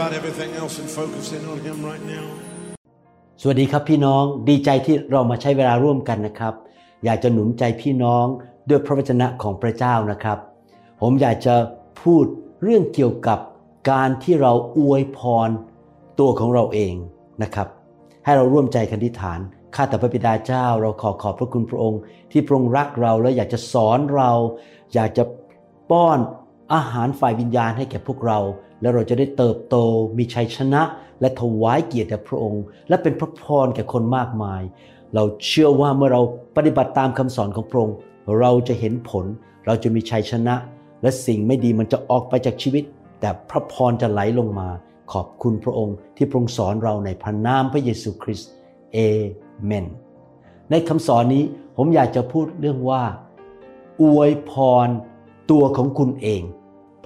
about everything else and focus in on Him right now. สวัสดีครับพี่น้องดีใจที่เรามาใช้เวลาร่วมกันนะครับ อยากจะหนุนใจพี่น้องด้วยพระวจนะของพระเจ้านะครับ ผมอยากจะพูดเรื่องเกี่ยวกับการที่เราอวยพรตัวของเราเองนะครับ ให้เราร่วมใจกันทิฐานข้าแต่พระบิดาเจ้า เราขอขอบพระคุณพระองค์ ที่พระองค์รักเราและอยากจะสอนเรา อยากจะป้อน อาหารฝ่ายวิญญาณให้แก่พวกเรา แล้วเราจะได้เติบโตมีชัยชนะ และถวายเกียรติแด่พระองค์ และเป็นพระพรแก่คนมากมาย เราเชื่อว่าเมื่อเราปฏิบัติตามคำสอนของพระองค์ เราจะเห็นผล เราจะมีชัยชนะ และสิ่งไม่ดีมันจะออกไปจากชีวิต แต่พระพรจะไหลลงมา ขอบคุณพระองค์ที่พระองค์สอนเราในพระนามพระเยซูคริสต์เอเมนในคำสอนนี้ผมอยากจะพูดเรื่องว่า อวยพรตัวของคุณเอง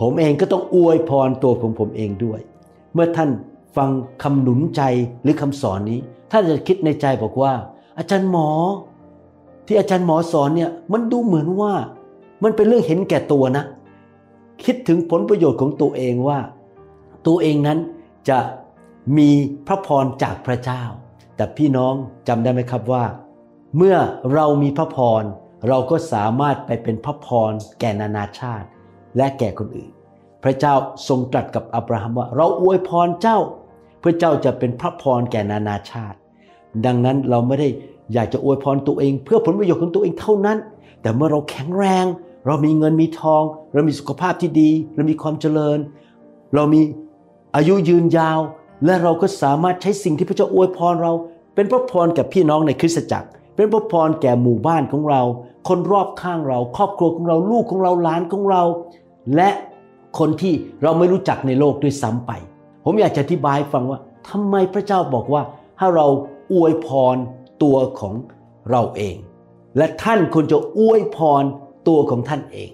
ผมเองก็ต้องอวยพรตัวของผมเองด้วย เมื่อท่านฟังคำหนุนใจหรือคำสอนนี้ท่านจะคิดในใจบอกว่า อาจารย์หมอ ที่อาจารย์หมอสอนเนี่ยมันดูเหมือนว่า มันเป็นเรื่องเห็นแก่ตัวนะ คิดถึงผลประโยชน์ของตัวเองว่า ตัวเองนั้นจะมีพระพรจากพระเจ้า แต่พี่น้องจำได้ไหมครับว่า เมื่อเรามีพระพรเราก็สามารถไปเป็นพระพรแก่นานาชาติ และแก่คนอื่น พระเจ้าทรงตรัสกับอับราฮัมว่า เราอวยพรเจ้า เพื่อเจ้าจะเป็นพระพรแก่นานาชาติ ดังนั้นเราไม่ได้อยากจะอวยพรตัวเอง เพื่อผลประโยชน์ของตัวเองเท่านั้น แต่เมื่อเราแข็งแรง เรามีเงินมีทอง เรามีสุขภาพที่ดี เรามีความเจริญ เรามีอายุยืนยาว และเราก็สามารถใช้สิ่งที่พระเจ้าอวยพรเรา เป็นพระพรกับพี่น้องในคริสตจักร เป็นพระพรแก่หมู่บ้านของเรา คนรอบข้างเรา ครอบครัวของเราลูกของเราหลานของเรา และคนที่เราไม่รู้จักในโลกด้วยซ้ำไป ผมอยากจะอธิบายให้ฟังว่าทำไมพระเจ้าบอกว่าถ้เราอวยพรตัวของเราเอง และท่านควรจะอวยพรตัวของท่านเอง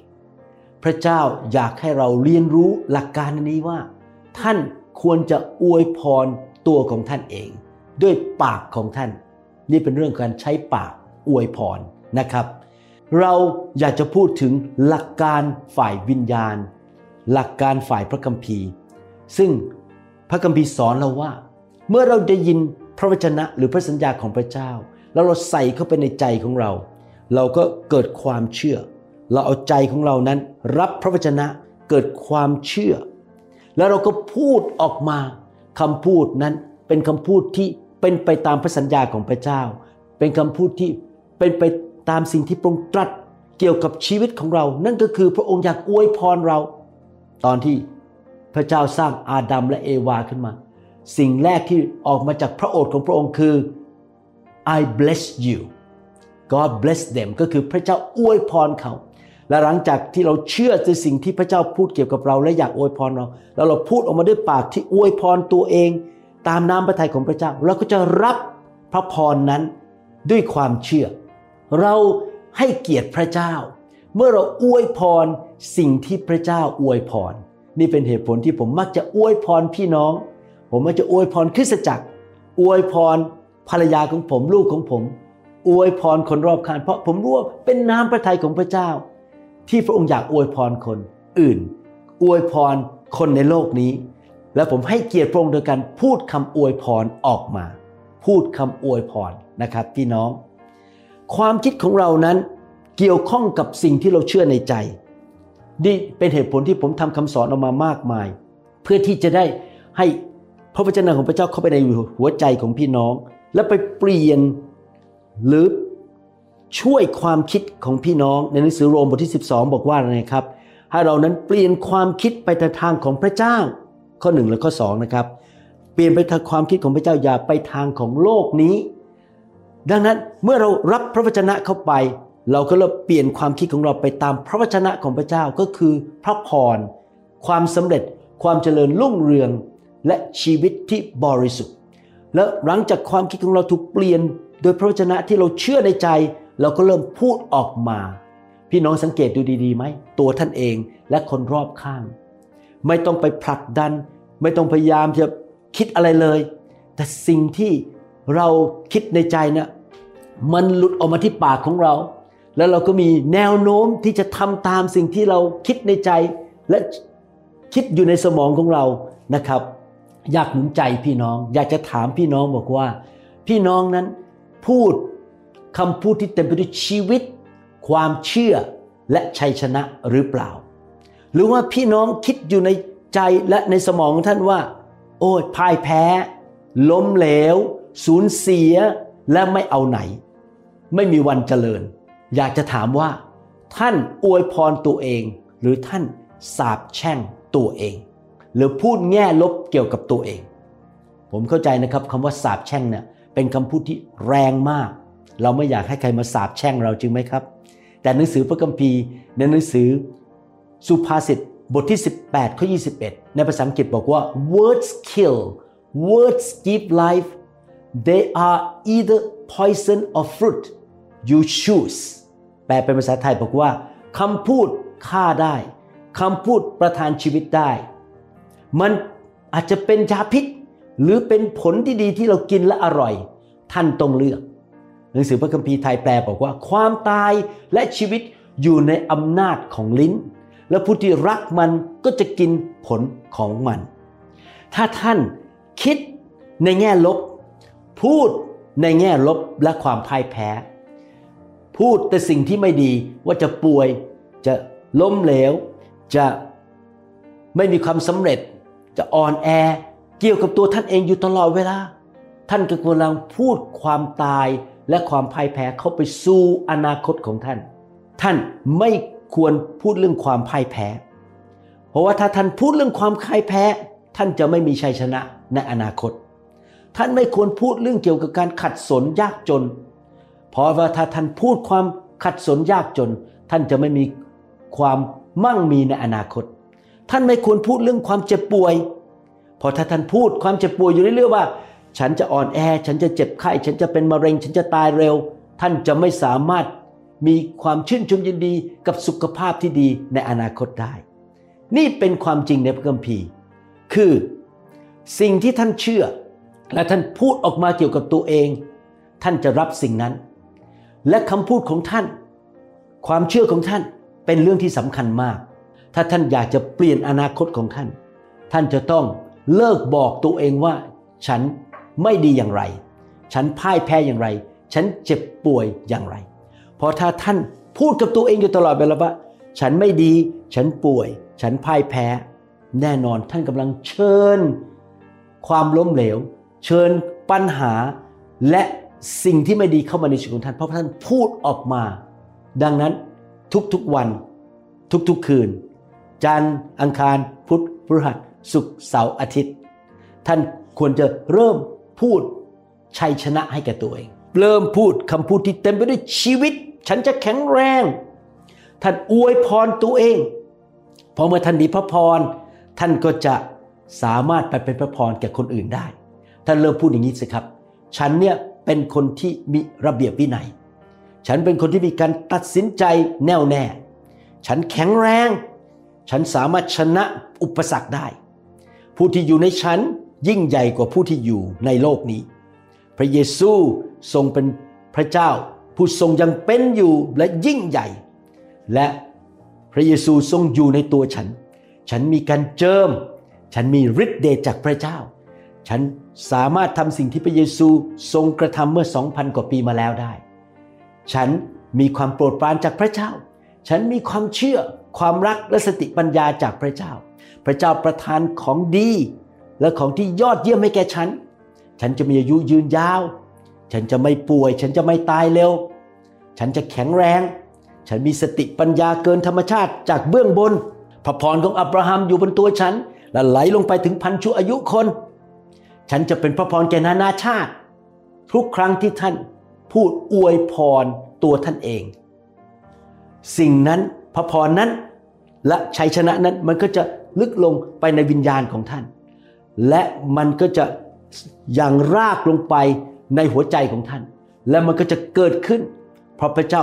พระเจ้าอยากให้เราเรียนรู้หลักการนี้ว่า ท่านควรจะอวยพรตัวของท่านเอง ด้วยปากของท่าน นี่เป็นเรื่องการใช้ปากอวยพรนะครับ เราอยากจะพูดถึงหลักการฝ่ายวิญญาณ หลักการฝ่ายพระคัมภีร์ ซึ่งพระคัมภีร์สอนเราว่า เมื่อเราได้ยินพระวจนะหรือพระสัญญาของพระเจ้า แล้วเราใส่เข้าไปในใจของเรา เราก็เกิดความเชื่อ เราเอาใจของเรานั้นรับพระวจนะเกิดความเชื่อ แล้วเราก็พูดออกมาคำพูดนั้นเป็นคำพูดที่เป็นไปตามพระสัญญาของพระเจ้า เป็นคำพูดที่เป็นไป ตามสิ่งที่พระองค์ตรัสเกี่ยวกับชีวิตของเรา นั่นก็คือพระองค์อยากอวยพรเรา ตอนที่พระเจ้าสร้างอาดัมและเอวาขึ้นมา สิ่งแรกที่ออกมาจากพระโอษฐ์ของพระองค์คือ I bless you God bless them ก็คือพระเจ้าอวยพรเขา และหลังจากที่เราเชื่อในสิ่งที่พระเจ้าพูดเกี่ยวกับเราและอยากอวยพรเรา แล้วเราพูดออกมาด้วยปากที่อวยพรตัวเอง ตามน้ำพระทัยของพระเจ้าเราก็จะรับพระพรนั้นด้วยความเชื่อ เราให้เกียรติพระเจ้า เมื่อเราอวยพรสิ่งที่พระเจ้าอวยพร นี่เป็นเหตุผลที่ผมมักจะอวยพรพี่น้อง ผมมักจะอวยพรคริสตจักร อวยพรภรรยาของผมลูกของผม อวยพรคนรอบข้างเพราะผมรู้ว่าเป็นน้ำพระทัยของพระเจ้า ที่พระองค์อยากอวยพรคนอื่น อวยพรคนในโลกนี้ และผมให้เกียรติพระองค์โดยการพูดคำอวยพรออกมา พูดคำอวยพรนะครับพี่น้อง ความคิดของเรานั้นเกี่ยวข้องกับสิ่งที่เราเชื่อในใจนี่เป็นเหตุผลที่ผมทำคำสอนออกมามากมาย เพื่อที่จะได้ให้พระวจนะของพระเจ้าเข้าไปในหัวใจของพี่น้อง และไปเปลี่ยนหรือช่วยความคิดของพี่น้อง ในหนังสือโรมบทที่ 12 บอกว่าอะไรครับ ให้เรานั้นเปลี่ยนความคิดไปทางของพระเจ้า ข้อหนึ่งและข้อสองนะครับ เปลี่ยนไปทางความคิดของพระเจ้าอย่าไปทางของโลกนี้ ดังนั้นเมื่อเรารับพระวจนะเข้าไป เราก็เริ่มเปลี่ยนความคิดของเราไปตามพระวจนะของพระเจ้าก็คือพระพร ความสำเร็จ ความเจริญรุ่งเรือง และชีวิตที่บริสุทธิ์ และหลังจากความคิดของเราถูกเปลี่ยน โดยพระวจนะที่เราเชื่อในใจ เราก็เริ่มพูดออกมา พี่น้องสังเกตดูดีๆไหมตัวท่านเองและคนรอบข้าง ไม่ต้องไปผลักดัน ไม่ต้องพยายามจะคิดอะไรเลย แต่สิ่งที่ เราคิดในใจเนะี่ยมันหลุดออกมาที่ปากของเรา แล้วเราก็มีแนวโน้มที่จะทำตามสิ่งที่เราคิดในใจ และคิดอยู่ในสมองของเรานะครับ อยากหนุนใจพี่น้อง อยากจะถามพี่น้องบอกว่า พี่น้องนั้นพูดคำพูดที่เต็มไปด้วยชีวิต ความเชื่อและชัยชนะหรือเปล่า หรือว่าพี่น้องคิดอยู่ในใจและในสมองของท่านว่า โอ้ยพ่ายแพ้ ล้มเหลว สูญเสียและไม่เอาไหน ไม่มีวันเจริญ อยากจะถามว่า ท่านอวยพรตัวเอง หรือท่านสาบแช่งตัวเอง หรือพูดแง่ลบเกี่ยวกับตัวเอง ผมเข้าใจนะครับคำว่าสาบแช่งเนี่ยเป็นคำพูดที่แรงมาก เราไม่อยากให้ใครมาสาบแช่งเราจริงไหมครับ แต่หนังสือพระคัมภีร์ในหนังสือสุภาษิตบทที่ 18ข้อ21 ในภาษาอังกฤษบอกว่า words kill words give life they are either poison or fruit you choose แปลเป็นภาษาไทยบอกว่าคำพูดฆ่าได้คำพูดประทานชีวิตได้ มันอาจจะเป็นยาพิษ หรือเป็นผลที่ดีที่เรากินและอร่อย ท่านต้องเลือก หนังสือพระคัมภีร์ไทยแปลบอกว่า ความตายและชีวิตอยู่ในอำนาจของลิ้น และผู้ที่รักมันก็จะกินผลของมัน ถ้าท่านคิดในแง่ลบ พูดในแง่ลบและความพ่ายแพ้ พูดแต่สิ่งที่ไม่ดีว่าจะป่วยจะล้มเหลว จะไม่มีความสำเร็จ จะอ่อนแอ เกี่ยวกับตัวท่านเองอยู่ตลอดเวลา ท่านก็กำลังพูดความตายและความพ่ายแพ้เข้าไปสู่อนาคตของท่าน ท่านไม่ควรพูดเรื่องความพ่ายแพ้ เพราะว่าถ้าท่านพูดเรื่องความพ่ายแพ้ ท่านจะไม่มีชัยชนะในอนาคต ท่านไม่ควรพูดเรื่องเกี่ยวกับการขัดสนยากจน เพราะว่าถ้าท่านพูดความขัดสนยากจน ท่านจะไม่มีความมั่งมีในอนาคต ท่านไม่ควรพูดเรื่องความเจ็บป่วยพอถ้าท่านพูดความเจ็บป่วยอยู่เรื่อยๆว่า ฉันจะอ่อนแอ ฉันจะเจ็บไข้ ฉันจะเป็นมะเร็ง ฉันจะตายเร็ว ท่านจะไม่สามารถมีความชื่นชมยินดีกับสุขภาพที่ดีในอนาคตได้ นี่เป็นความจริงในพระคัมภีร์ คือ สิ่งที่ท่านเชื่อ และท่านพูดออกมาเกี่ยวกับตัวเอง ท่านจะรับสิ่งนั้น และคำพูดของท่าน ความเชื่อของท่านเป็นเรื่องที่สำคัญมาก ถ้าท่านอยากจะเปลี่ยนอนาคตของท่าน ท่านจะต้องเลิกบอกตัวเองว่า ฉันไม่ดีอย่างไร ฉันพ่ายแพ้อย่างไร ฉันเจ็บป่วยอย่างไร เพราะถ้าท่านพูดกับตัวเองอยู่ตลอดเวลาว่าฉันไม่ดี ฉันป่วย ฉันพ่ายแพ้ แน่นอนท่านกำลังเชิญ ความล้มเหลว เชิญปัญหาและสิ่งที่ไม่ดีเข้ามาในชีวิตของท่าน เพราะท่านพูดออกมา ดังนั้นทุกๆวัน ทุกๆคืน จันทร์อังคารพุธพฤหัสศุกร์เสาร์อาทิตย์ ท่านควรจะเริ่มพูดชัยชนะให้แก่ตัวเอง เริ่มพูดคำพูดที่เต็มไปด้วยชีวิต ฉันจะแข็งแรง ท่านอวยพรตัวเองพอเมื่อท่านมีพระพร ท่านก็จะสามารถไปเป็นพระพรแก่คนอื่นได้ ท่านเริ่มพูดอย่างนี้สิครับ ฉันเนี่ยเป็นคนที่มีระเบียบวินัย ฉันเป็นคนที่มีการตัดสินใจแน่วแน่ ฉันแข็งแรง ฉันสามารถชนะอุปสรรคได้ ผู้ที่อยู่ในฉันยิ่งใหญ่กว่าผู้ที่อยู่ในโลกนี้ พระเยซูทรงเป็นพระเจ้า ผู้ทรงยังเป็นอยู่และยิ่งใหญ่ และพระเยซูทรงอยู่ในตัวฉัน ฉันมีการเจิม ฉันมีฤทธิ์เดชจากพระเจ้า ฉันสามารถทำสิ่งที่พระเยซูทรงกระทำเมื่อสองพันกว่าปีมาแล้วได้ ฉันมีความโปรดปรานจากพระเจ้า ฉันมีความเชื่อ ความรักและสติปัญญาจากพระเจ้า พระเจ้าประทานของดีและของที่ยอดเยี่ยมให้แก่ฉัน ฉันจะมีอายุยืนยาว ฉันจะไม่ป่วย ฉันจะไม่ตายเร็ว ฉันจะแข็งแรง ฉันมีสติปัญญาเกินธรรมชาติจากเบื้องบน พระพรของอับราฮัมอยู่บนตัวฉัน และไหลลงไปถึงพันชั่วอายุคน ฉันจะเป็นพระพรแก่นานาชาติ ทุกครั้งที่ท่านพูดอวยพรตัวท่านเอง สิ่งนั้นพระพรนั้นและชัยชนะนั้นมันก็จะลึกลงไปในวิญญาณของท่าน และมันก็จะยังรากลงไปในหัวใจของท่าน และมันก็จะเกิดขึ้น เพราะพระเจ้า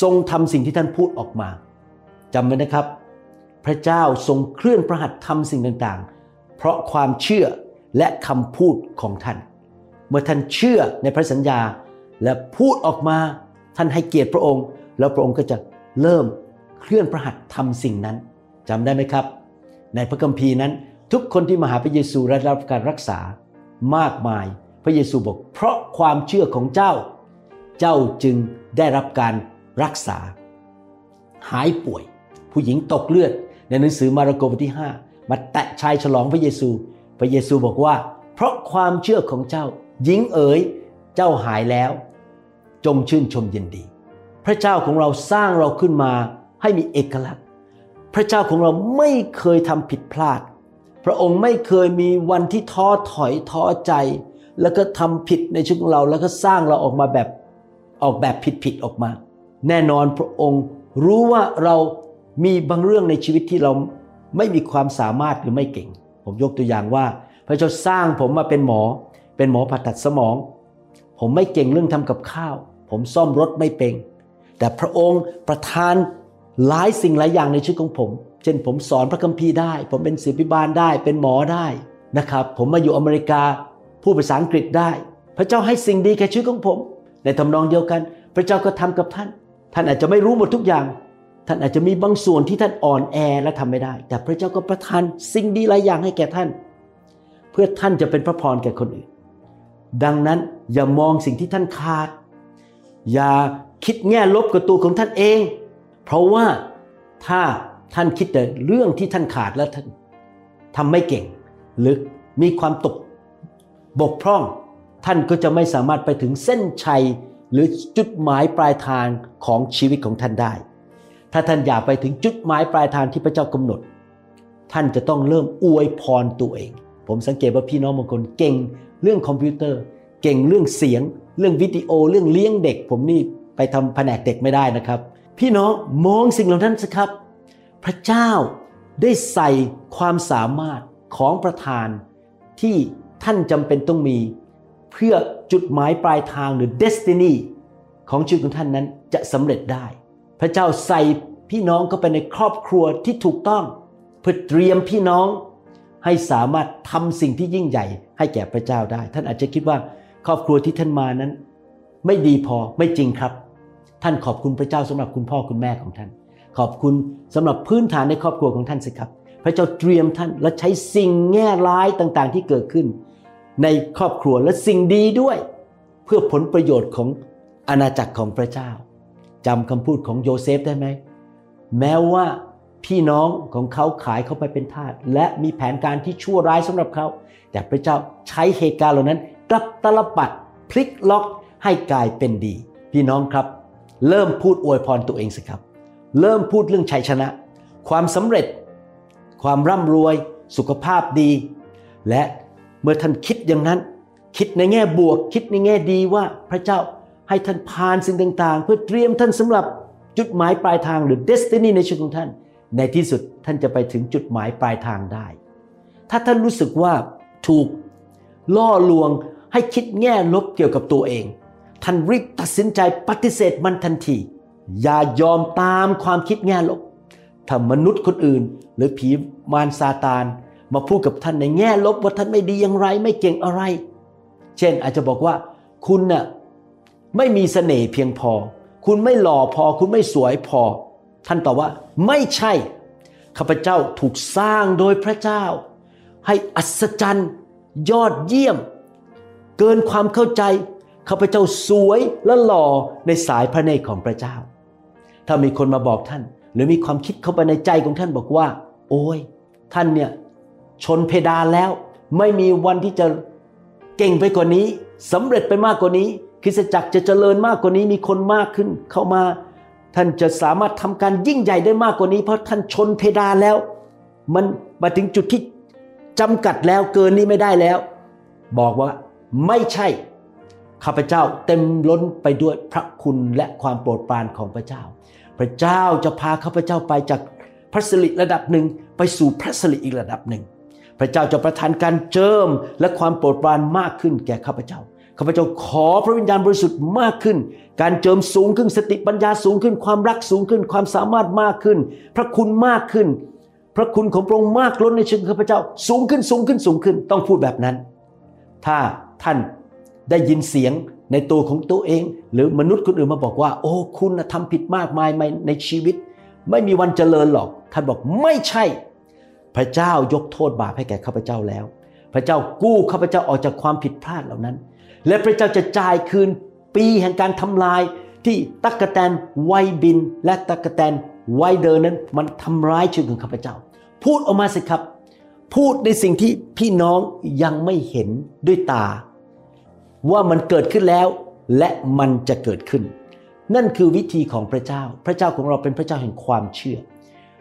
ทรงทำสิ่งที่ท่านพูดออกมาจำไว้นะครับ พระเจ้าทรงเคลื่อนพระหัตทำสิ่งต่างๆ เพราะความเชื่อ และคำพูดของท่าน เมื่อท่านเชื่อในพระสัญญา และพูดออกมาท่านให้เกียรติพระองค์ แล้วพระองค์ก็จะเริ่มเคลื่อนพระหัตถ์ทำสิ่งนั้นจำได้ไหมครับ ในพระคัมภีร์นั้น ทุกคนที่มาหาพระเยซูและรับการรักษามากมาย พระเยซูบอก เพราะความเชื่อของเจ้า เจ้าจึงได้รับการรักษา หายป่วย ผู้หญิงตกเลือด ในหนังสือมาระโกบทที่ 5 มาแตะชายฉลองพระเยซู พระเยซูบอกว่า เพราะความเชื่อของเจ้าหญิงเอ๋ยเจ้าหายแล้ว จงชื่นชมยินดี พระเจ้าของเราสร้างเราขึ้นมาให้มีเอกลักษณ์ พระเจ้าของเราไม่เคยทำผิดพลาด พระองค์ไม่เคยมีวันที่ท้อถอยท้อใจ แล้วก็ทำผิดในชีวิตของเราแล้วก็สร้างเราออกมาแบบออกแบบผิดๆออกมา แน่นอนพระองค์รู้ว่าเรามีบางเรื่องในชีวิตที่เราไม่มีความสามารถหรือไม่เก่ง ผมยกตัวอย่างว่า พระเจ้าสร้างผมมาเป็นหมอ เป็นหมอผ่าตัดสมอง ผมไม่เก่งเรื่องทำกับข้าว ผมซ่อมรถไม่เป็น แต่พระองค์ประทานหลายสิ่งหลายอย่างในชีวิตของผม เช่นผมสอนพระคัมภีร์ได้ ผมเป็นศิลปิบาลได้ เป็นหมอได้นะครับ ผมมาอยู่อเมริกาพูดภาษาอังกฤษได้ พระเจ้าให้สิ่งดีแก่ชีวิตของผม ในทำนองเดียวกัน พระเจ้าก็ทำกับท่าน ท่านอาจจะไม่รู้หมดทุกอย่าง ท่านอาจจะมีบางส่วนที่ท่านอ่อนแอและทำไม่ได้ แต่พระเจ้าก็ประทานสิ่งดีหลายอย่างให้แก่ท่าน เพื่อท่านจะเป็นพระพรแก่คนอื่น ดังนั้นอย่ามองสิ่งที่ท่านขาด อย่าคิดแง่ลบกับตัวของท่านเอง เพราะว่าถ้าท่านคิดแต่เรื่องที่ท่านขาดแล้วท่านทำไม่เก่ง หรือมีความตกบกพร่อง ท่านก็จะไม่สามารถไปถึงเส้นชัยหรือจุดหมายปลายทางของชีวิตของท่านได้ ถ้าท่านอยากไปถึงจุดหมายปลายทางที่พระเจ้ากำหนด ท่านจะต้องเริ่มอวยพรตัวเอง ผมสังเกตว่าพี่น้องบางคนเก่งเรื่องคอมพิวเตอร์ เก่งเรื่องเสียง เรื่องวิดีโอ เรื่องเลี้ยงเด็ก ผมนี่ไปทำแผนกเด็กไม่ได้นะครับ พี่น้องมองสิ่งเหล่านั้นสิครับ พระเจ้าได้ใส่ความสามารถของประธานที่ท่านจำเป็นต้องมี เพื่อจุดหมายปลายทางหรือ destiny ของชีวิตของท่านนั้นจะสำเร็จได้ พระเจ้าใส่พี่น้องเข้าไปในครอบครัวที่ถูกต้อง เพื่อเตรียมพี่น้องให้สามารถทำสิ่งที่ยิ่งใหญ่ ให้แก่พระเจ้าได้ ท่านอาจจะคิดว่าครอบครัวที่ท่านมานั้น ไม่ดีพอไม่จริงครับ ท่านขอบคุณพระเจ้าสำหรับคุณพ่อคุณแม่ของท่าน ขอบคุณสำหรับพื้นฐานในครอบครัวของท่านสิครับ พระเจ้าเตรียมท่านและใช้สิ่งแง่ร้ายต่างๆ ที่เกิดขึ้น ในครอบครัวและสิ่งดีด้วย เพื่อผลประโยชน์ของอาณาจักรของพระเจ้า จำคำพูดของโยเซฟได้ไหม แม้ว่าพี่น้องของเขาขายเขาไปเป็นทาสและมีแผนการที่ชั่วร้ายสำหรับเขา แต่พระเจ้าใช้เหตุการณ์เหล่านั้นกลับตลปัดพลิกล็อกให้กลายเป็นดี พี่น้องครับ เริ่มพูดอวยพรตัวเองสิครับ เริ่มพูดเรื่องชัยชนะ ความสำเร็จ ความร่ำรวย สุขภาพดี และเมื่อท่านคิดอย่างนั้น คิดในแง่บวก คิดในแง่ดีว่าพระเจ้า ให้ท่านผ่านสิ่งต่างๆ เพื่อเตรียมท่านสำหรับจุดหมายปลายทางหรือเดสตินีในชีวิตของท่าน ในที่สุดท่านจะไปถึงจุดหมายปลายทางได้ ถ้าท่านรู้สึกว่าถูกล่อลวงให้คิดแง่ลบเกี่ยวกับตัวเอง ท่านรีบตัดสินใจปฏิเสธมันทันที อย่ายอมตามความคิดแง่ลบ ถ้ามนุษย์คนอื่น หรือผีมารซาตาน มาพูดกับท่านในแง่ลบว่าท่านไม่ดีอย่างไรไม่เก่งอะไร เช่นอาจจะบอกว่าคุณน่ะ ไม่มีเสน่ห์เพียงพอ คุณไม่หล่อพอ คุณไม่สวยพอ ท่านตอบว่า ไม่ใช่ ข้าพเจ้าถูกสร้างโดยพระเจ้า ให้อัศจรรย์ ยอดเยี่ยม เกินความเข้าใจ ข้าพเจ้าสวยและหล่อในสายพระเนตรของพระเจ้า ถ้ามีคนมาบอกท่าน หรือมีความคิดเข้าไปในใจของท่านบอกว่า โอ้ย ท่านเนี่ยชนเพดานแล้ว ไม่มีวันที่จะเก่งไปกว่านี้สำเร็จไปมากกว่านี้ คริสตจักรจะเจริญมากกว่านี้มีคนมากขึ้น เข้ามาท่านจะสามารถทำการยิ่งใหญ่ได้มากกว่านี้ เพราะท่านชนเพดานแล้ว มันมาถึงจุดที่จำกัดแล้วเกินนี้ไม่ได้แล้ว บอกว่าไม่ใช่ ข้าพเจ้าเต็มล้นไปด้วยพระคุณและความโปรดปรานของพระเจ้า พระเจ้าจะพาข้าพเจ้าไปจากพระสิริระดับหนึ่งไปสู่พระสิริอีกระดับหนึ่ง พระเจ้าจะประทานการเจิมและความโปรดปรานมากขึ้นแก่ข้าพเจ้า ข้าพเจ้าขอพระวิญญาณบริสุทธิ์มากขึ้น การเจิมสูงขึ้นสติปัญญาสูงขึ้น ความรักสูงขึ้น ความสามารถมากขึ้น พระคุณมากขึ้น พระคุณของพระองค์มากล้นในชีวิตข้าพเจ้าสูงขึ้นสูงขึ้นสูงขึ้น ต้องพูดแบบนั้น ถ้าท่านได้ยินเสียงในตัวของตัวเอง หรือมนุษย์คนอื่นมาบอกว่า โอ้คุณทำผิดมากมายในชีวิต ไม่มีวันเจริญหรอกท่านบอกไม่ใช่ พระเจ้ายกโทษบาปให้แก่ข้าพเจ้าแล้ว พระเจ้ากู้ข้าพเจ้าออกจากความผิดพลาดเหล่านั้น และพระเจ้าจะจ่ายคืนปีแห่งการทำลายที่ตักกะแตนไวบิน และตักกะแตนไวเดินนั้น มันทำร้ายชีวิตของข้าพเจ้า พูดออกมาสิครับ พูดในสิ่งที่พี่น้องยังไม่เห็นด้วยตา ว่ามันเกิดขึ้นแล้วและมันจะเกิดขึ้น นั่นคือวิธีของพระเจ้า พระเจ้าของเราเป็นพระเจ้าแห่งความเชื่อ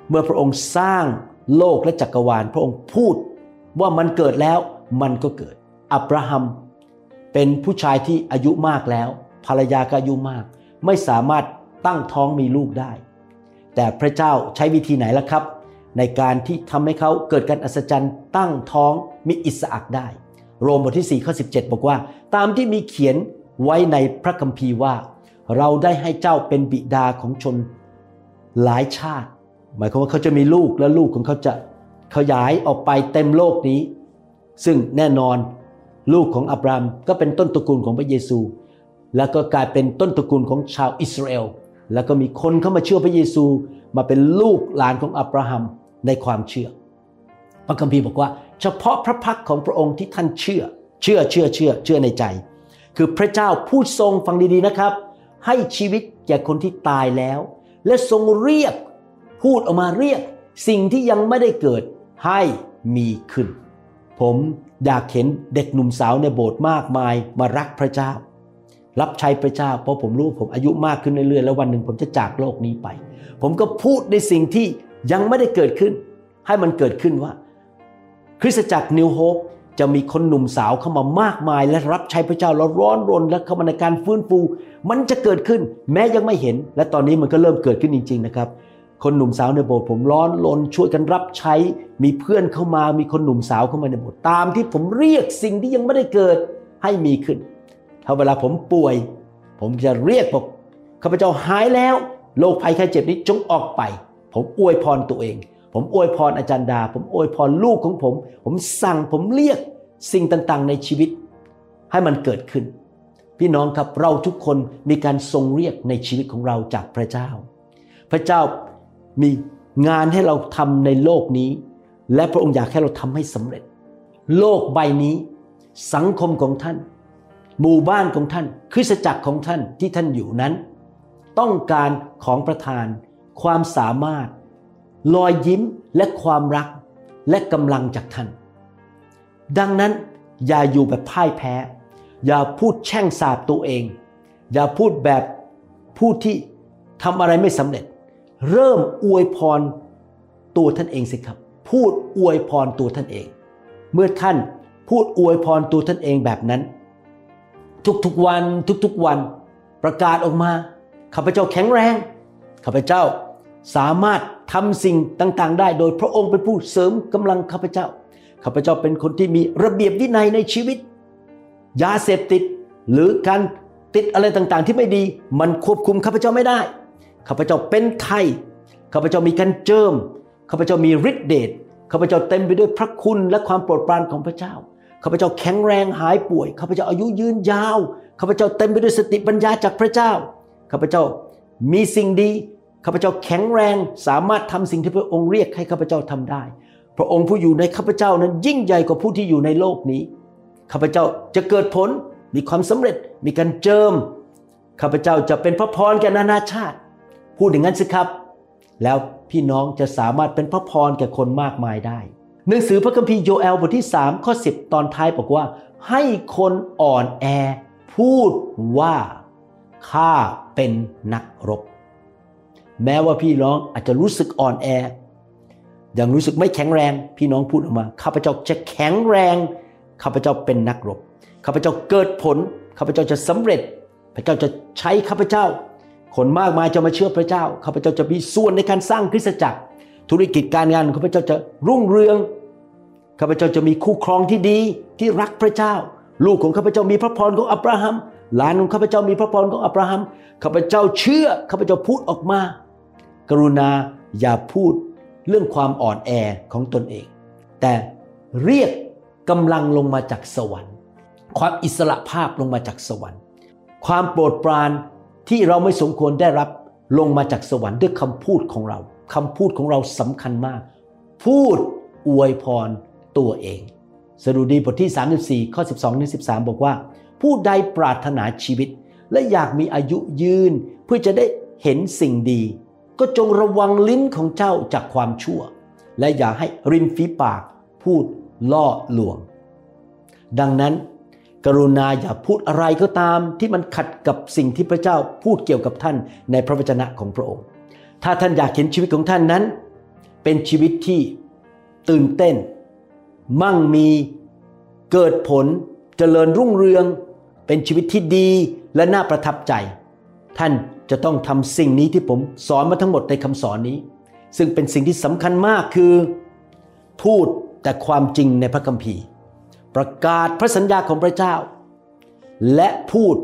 เมื่อพระองค์สร้างโลกและจักรวาล พระองค์พูดว่ามันเกิดแล้วมันก็เกิด อับราฮัม เป็นผู้ชายที่อายุมากแล้ว ภรรยาก็อายุมาก ไม่สามารถตั้งท้องมีลูกได้ แต่พระเจ้าใช้วิธีไหนล่ะครับ ในการที่ทำให้เขาเกิดการอัศจรรย์ ตั้งท้องมีอิสอักได้ โรมบทที่4ข้อ17 บอกว่า ตามที่มีเขียนไว้ในพระคัมภีร์ว่า เราได้ให้เจ้าเป็นบิดาของชนหลายชาติ หมายความว่าเขาจะมีลูกและลูกของเขาจะขยายออกไปเต็มโลกนี้ ซึ่งแน่นอน ลูกของอับรามก็เป็นต้นตระกูลของพระเยซู แล้วก็กลายเป็นต้นตระกูลของชาวอิสราเอล แล้วก็มีคนเข้ามาเชื่อพระเยซู มาเป็นลูกหลานของอับราฮัมในความเชื่อ พระคัมภีร์บอกว่า เฉพาะพระพักของพระองค์ที่ท่านเชื่อ เชื่อเชื่อเชื่อเชื่อในใจ คือพระเจ้าผู้ทรงฟังดีๆนะครับ ให้ชีวิตแก่คนที่ตายแล้ว และทรงเรียกพูดออกมาเรียก สิ่งที่ยังไม่ได้เกิดให้มีขึ้น ผม อยากเห็นเด็กหนุ่มสาวในโบสถ์มากมายมารักพระเจ้า รับใช้พระเจ้า เพราะผมรู้ผมอายุมากขึ้นเรื่อยๆแล้ววันหนึ่งผมจะจากโลกนี้ไป ผมก็พูดในสิ่งที่ยังไม่ได้เกิดขึ้น ให้มันเกิดขึ้นว่า คริสตจักรนิวโฮปจะมีคนหนุ่มสาวเข้ามามากมาย และรับใช้พระเจ้าแล้วร้อนรนและเข้ามาในการฟื้นฟู มันจะเกิดขึ้น แม้ยังไม่เห็น และตอนนี้มันก็เริ่มเกิดขึ้นจริง ๆ นะครับ คนหนุ่มสาวในโบสถ์ผมร้อนรนช่วยกันรับใช้ มีเพื่อนเข้ามามีคนหนุ่มสาวเข้ามาในโบสถ์ตามที่ผมเรียกสิ่งที่ยังไม่ได้เกิดให้มีขึ้น ถ้าเวลาผมป่วย ผมจะเรียกบอกข้าพเจ้าหายแล้วโรคภัยไข้เจ็บนี้จงออกไป ผมอวยพรตัวเอง ผมอวยพรอาจารย์ดา ผมอวยพรลูกของผม ผมสั่งผมเรียกสิ่งต่างๆ ในชีวิต ให้มันเกิดขึ้น พี่น้องครับเราทุกคนมีการทรงเรียกในชีวิตของเราจากพระเจ้า พระเจ้า มีงานให้เราทำในโลกนี้ และพระองค์อยากให้เราทำให้สำเร็จ โลกใบนี้ สังคมของท่าน หมู่บ้านของท่าน คริสตจักรของท่านที่ท่านอยู่นั้น ต้องการของประทาน ความสามารถ รอยยิ้มและความรักและกำลังจากท่าน ดังนั้นอย่าอยู่แบบพ่ายแพ้ อย่าพูดแช่งสาบตัวเอง อย่าพูดแบบผู้ที่ทำอะไรไม่สำเร็จ เริ่มอวยพรตัวท่านเองสิครับ พูดอวยพรตัวท่านเอง เมื่อท่านพูดอวยพรตัวท่านเองแบบนั้น ทุกๆวันทุกๆวันประกาศออกมาข้าพเจ้าแข็งแรงข้าพเจ้าสามารถทำสิ่งต่างๆ ได้โดยพระองค์เป็นผู้เสริมกำลังข้าพเจ้าข้าพเจ้าเป็นคนที่มีระเบียบวินัยในชีวิต ยาเสพติดหรือการติดอะไรต่างๆ ที่ไม่ดี มันควบคุมข้าพเจ้าไม่ได้ ข้าพเจ้าเป็นไทยข้าพเจ้ามีการเจิมข้าพเจ้ามีฤทธิเดชข้าพเจ้าเต็มไปด้วยพระคุณและความโปรดปรานของพระเจ้าข้าพเจ้าแข็งแรงหายป่วยข้าพเจ้าอายุยืนยาวข้าพเจ้าเต็มไปด้วยสติปัญญาจากพระเจ้าข้าพเจ้ามีสิ่งดีข้าพเจ้าแข็งแรงสามารถทำสิ่งที่พระองค์เรียกให้ข้าพเจ้าทำได้ พระองค์ผู้อยู่ในข้าพเจ้านั้นยิ่งใหญ่กว่าผู้ที่อยู่ในโลกนี้ข้าพเจ้าจะเกิดผลมีความสำเร็จมีการเจิมข้าพเจ้าจะเป็นพระพรแก่นานาชาติ พูดอย่างนั้นสิครับ แล้วพี่น้องจะสามารถเป็นพระพรแก่คนมากมายได้ หนังสือพระคัมภีร์โยเอลบทที่ 3 ข้อ 10 ตอนท้ายบอกว่า ให้คนอ่อนแอ พูดว่าข้าเป็นนักรบ แม้ว่าพี่น้องอาจจะรู้สึกอ่อนแอ ยังรู้สึกไม่แข็งแรง พี่น้องพูดออกมาข้าพเจ้าจะแข็งแรงข้าพเจ้าเป็นนักรบข้าพเจ้าเกิดผลข้าพเจ้าจะสำเร็จ พระเจ้าจะใช้ข้าพเจ้า คนมากมายจะมาเชื่อพระเจ้าข้าพเจ้าจะมีส่วนในการสร้างคริสตจักร ธุรกิจการงานข้าพเจ้าจะรุ่งเรืองข้าพเจ้าจะมีคู่ครองที่ดีที่รักพระเจ้า ลูกของข้าพเจ้ามีพระพรของอับราฮัมหลานของข้าพเจ้ามีพระพรของอับราฮัมข้าพเจ้าเชื่อข้าพเจ้าพูดออกมา กรุณาอย่าพูดเรื่องความอ่อนแอของตนเอง แต่เรียกกำลังลงมาจากสวรรค์ ความอิสระภาพลงมาจากสวรรค์ ความโปรดปราน ที่เราไม่สมควรได้รับลงมาจากสวรรค์ด้วยคำพูดของเราคำพูดของเราสำคัญมาก พูดอวยพรตัวเองสดุดีบทที่ 34 ข้อ 12ถึง13 บอกว่า ผู้ใดปรารถนาชีวิต และอยากมีอายุยืน เพื่อจะได้เห็นสิ่งดี ก็จงระวังลิ้นของเจ้าจากความชั่ว และอย่าให้ริมฝีปากพูดล่อลวง ดังนั้น กรุณาอย่าพูดอะไรก็ตามที่มันขัดกับสิ่งที่พระเจ้าพูดเกี่ยวกับท่านในพระวจนะของพระองค์ ถ้าท่านอยากเห็นชีวิตของท่านนั้น เป็นชีวิตที่ตื่นเต้น มั่งมีเกิดผลเจริญรุ่งเรือง เป็นชีวิตที่ดีและน่าประทับใจ ท่านจะต้องทำสิ่งนี้ที่ผมสอนมาทั้งหมดในคำสอนนี้ ซึ่งเป็นสิ่งที่สำคัญมากคือ พูดแต่ความจริงในพระคัมภีร์ ประกาศพระสัญญาของพระเจ้า และพูด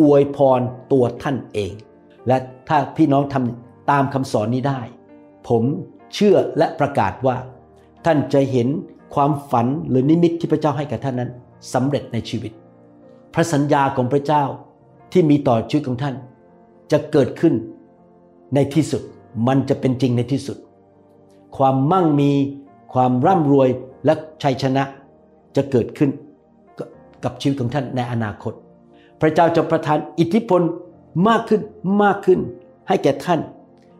อวยพรตัวท่านเอง และถ้าพี่น้องทำตามคำสอนนี้ได้ ผมเชื่อและประกาศว่า ท่านจะเห็นความฝันหรือนิมิตที่พระเจ้าให้กับท่านนั้นสำเร็จในชีวิต พระสัญญาของพระเจ้าที่มีต่อชีวิตของท่าน จะเกิดขึ้นในที่สุดมันจะเป็นจริงในที่สุด ความมั่งมี ความร่ำรวยและชัยชนะ จะเกิดขึ้นกับชีวิตของท่านในอนาคต พระเจ้าจะประทานอิทธิพลมากขึ้นมากขึ้นให้แก่ท่าน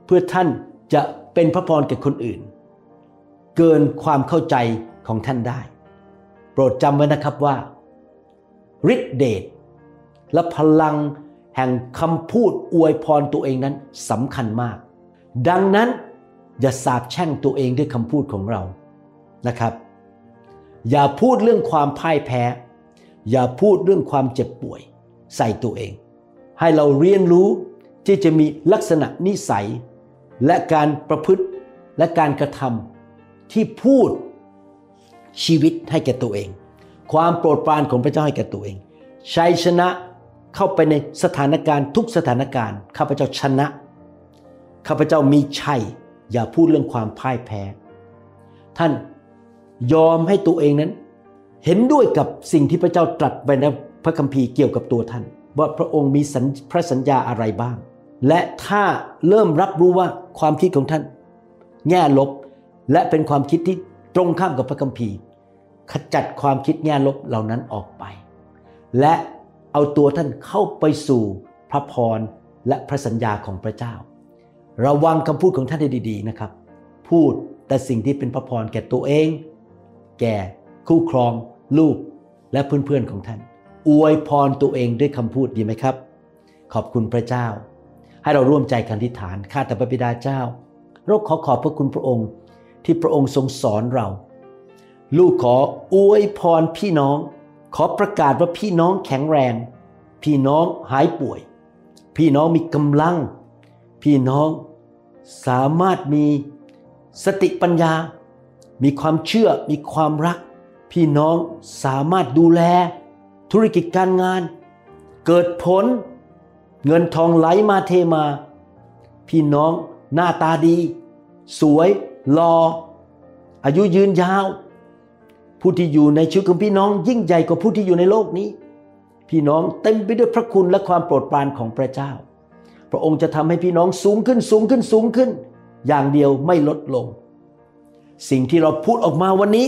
เพื่อท่านจะเป็นพระพรแก่คนอื่น เกินความเข้าใจของท่านได้ โปรดจำไว้นะครับว่าฤทธิเดชและพลังแห่งคำพูดอวยพรตัวเองนั้นสำคัญมาก ดังนั้นอย่าสาบแช่งตัวเองด้วยคำพูดของเรานะครับ อย่าพูดเรื่องความพ่ายแพ้ อย่าพูดเรื่องความเจ็บป่วย ใส่ตัวเอง ให้เราเรียนรู้ที่จะมีลักษณะนิสัย และการประพฤติและการกระทำที่พูดชีวิตให้แก่ตัวเอง ความโปรดปรานของพระเจ้าให้แก่ตัวเอง ชัยชนะเข้าไปในสถานการณ์ทุกสถานการณ์ข้าพเจ้าชนะข้าพเจ้ามีชัย อย่าพูดเรื่องความพ่ายแพ้ ท่าน ยอมให้ตัวเองนั้น เห็นด้วยกับสิ่งที่พระเจ้าตรัสไว้ในพระคัมภีร์เกี่ยวกับตัวท่าน ว่าพระองค์มีพระสัญญาอะไรบ้าง และถ้าเริ่มรับรู้ว่าความคิดของท่าน แง่ลบและเป็นความคิดที่ตรงข้ามกับพระคัมภีร์ ขจัดความคิดแง่ลบเหล่านั้นออกไป และเอาตัวท่านเข้าไปสู่พระพรและพระสัญญาของพระเจ้า ระวังคำพูดของท่านให้ดี ๆนะครับ พูดแต่สิ่งที่เป็นพระพรแก่ตัวเอง แก่ คู่ครอง ลูกและเพื่อนๆของท่าน อวยพรตัวเองด้วยคำพูดดีไหมครับ ขอบคุณพระเจ้า ให้เราร่วมใจกันทิฐานข้าแต่พระบิดาเจ้าเราขอขอบพระคุณพระองค์ที่พระองค์ทรงสอนเรา ลูกขออวยพรพี่น้อง ขอประกาศว่าพี่น้องแข็งแรง พี่น้องหายป่วย พี่น้องมีกำลัง พี่น้องสามารถมีสติปัญญา มีความเชื่อมีความรัก พี่น้องสามารถดูแล ธุรกิจการงาน เกิดผล เงินทองไหลมาเทมา พี่น้องหน้าตาดี สวยรออายุยืนยาว ผู้ที่อยู่ในชีวิตของพี่น้องยิ่งใหญ่กว่าผู้ที่อยู่ในโลกนี้ พี่น้องเต็มไปด้วยพระคุณและความโปรดปรานของพระเจ้า พระองค์จะทำให้พี่น้องสูงขึ้นสูงขึ้นสูงขึ้น อย่างเดียวไม่ลดลง สิ่งที่เราพูดออกมาวันนี้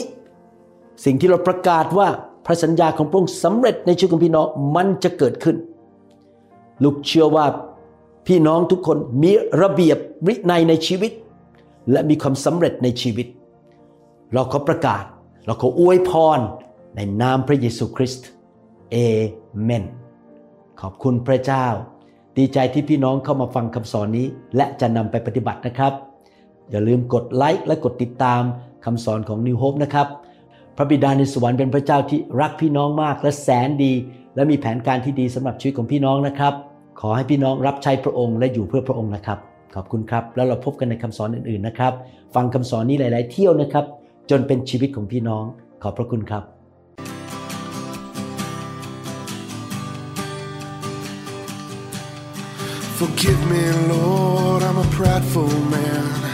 สิ่งที่เราประกาศว่าพระสัญญาของพระองค์สำเร็จในชีวิตของพี่น้องมันจะเกิดขึ้น ลูกเชื่อว่าพี่น้องทุกคนมีระเบียบวินัยในชีวิต และมีความสำเร็จในชีวิต เราขอประกาศ เราขออวยพรในนามพระเยซูคริสต์เอเมนขอบคุณพระเจ้า ดีใจที่พี่น้องเข้ามาฟังคำสอนนี้ และจะนำไปปฏิบัตินะครับ อย่าลืมกดไลค์และกดติดตามคำสอนของ New Hope นะครับ พระบิดาในสวรรค์เป็นพระเจ้าที่รักพี่น้องมากและแสนดี และมีแผนการที่ดีสำหรับชีวิตของพี่น้องนะครับ ขอให้พี่น้องรับใช้พระองค์และอยู่เพื่อพระองค์นะครับ ขอบคุณครับ แล้วเราพบกันในคำสอนอื่นๆนะครับ ฟังคำสอนนี้หลาย ๆ เที่ยวนะครับ จนเป็นชีวิตของพี่น้อง ขอบพระคุณครับ Forgive me, Lord, I'm a prideful man.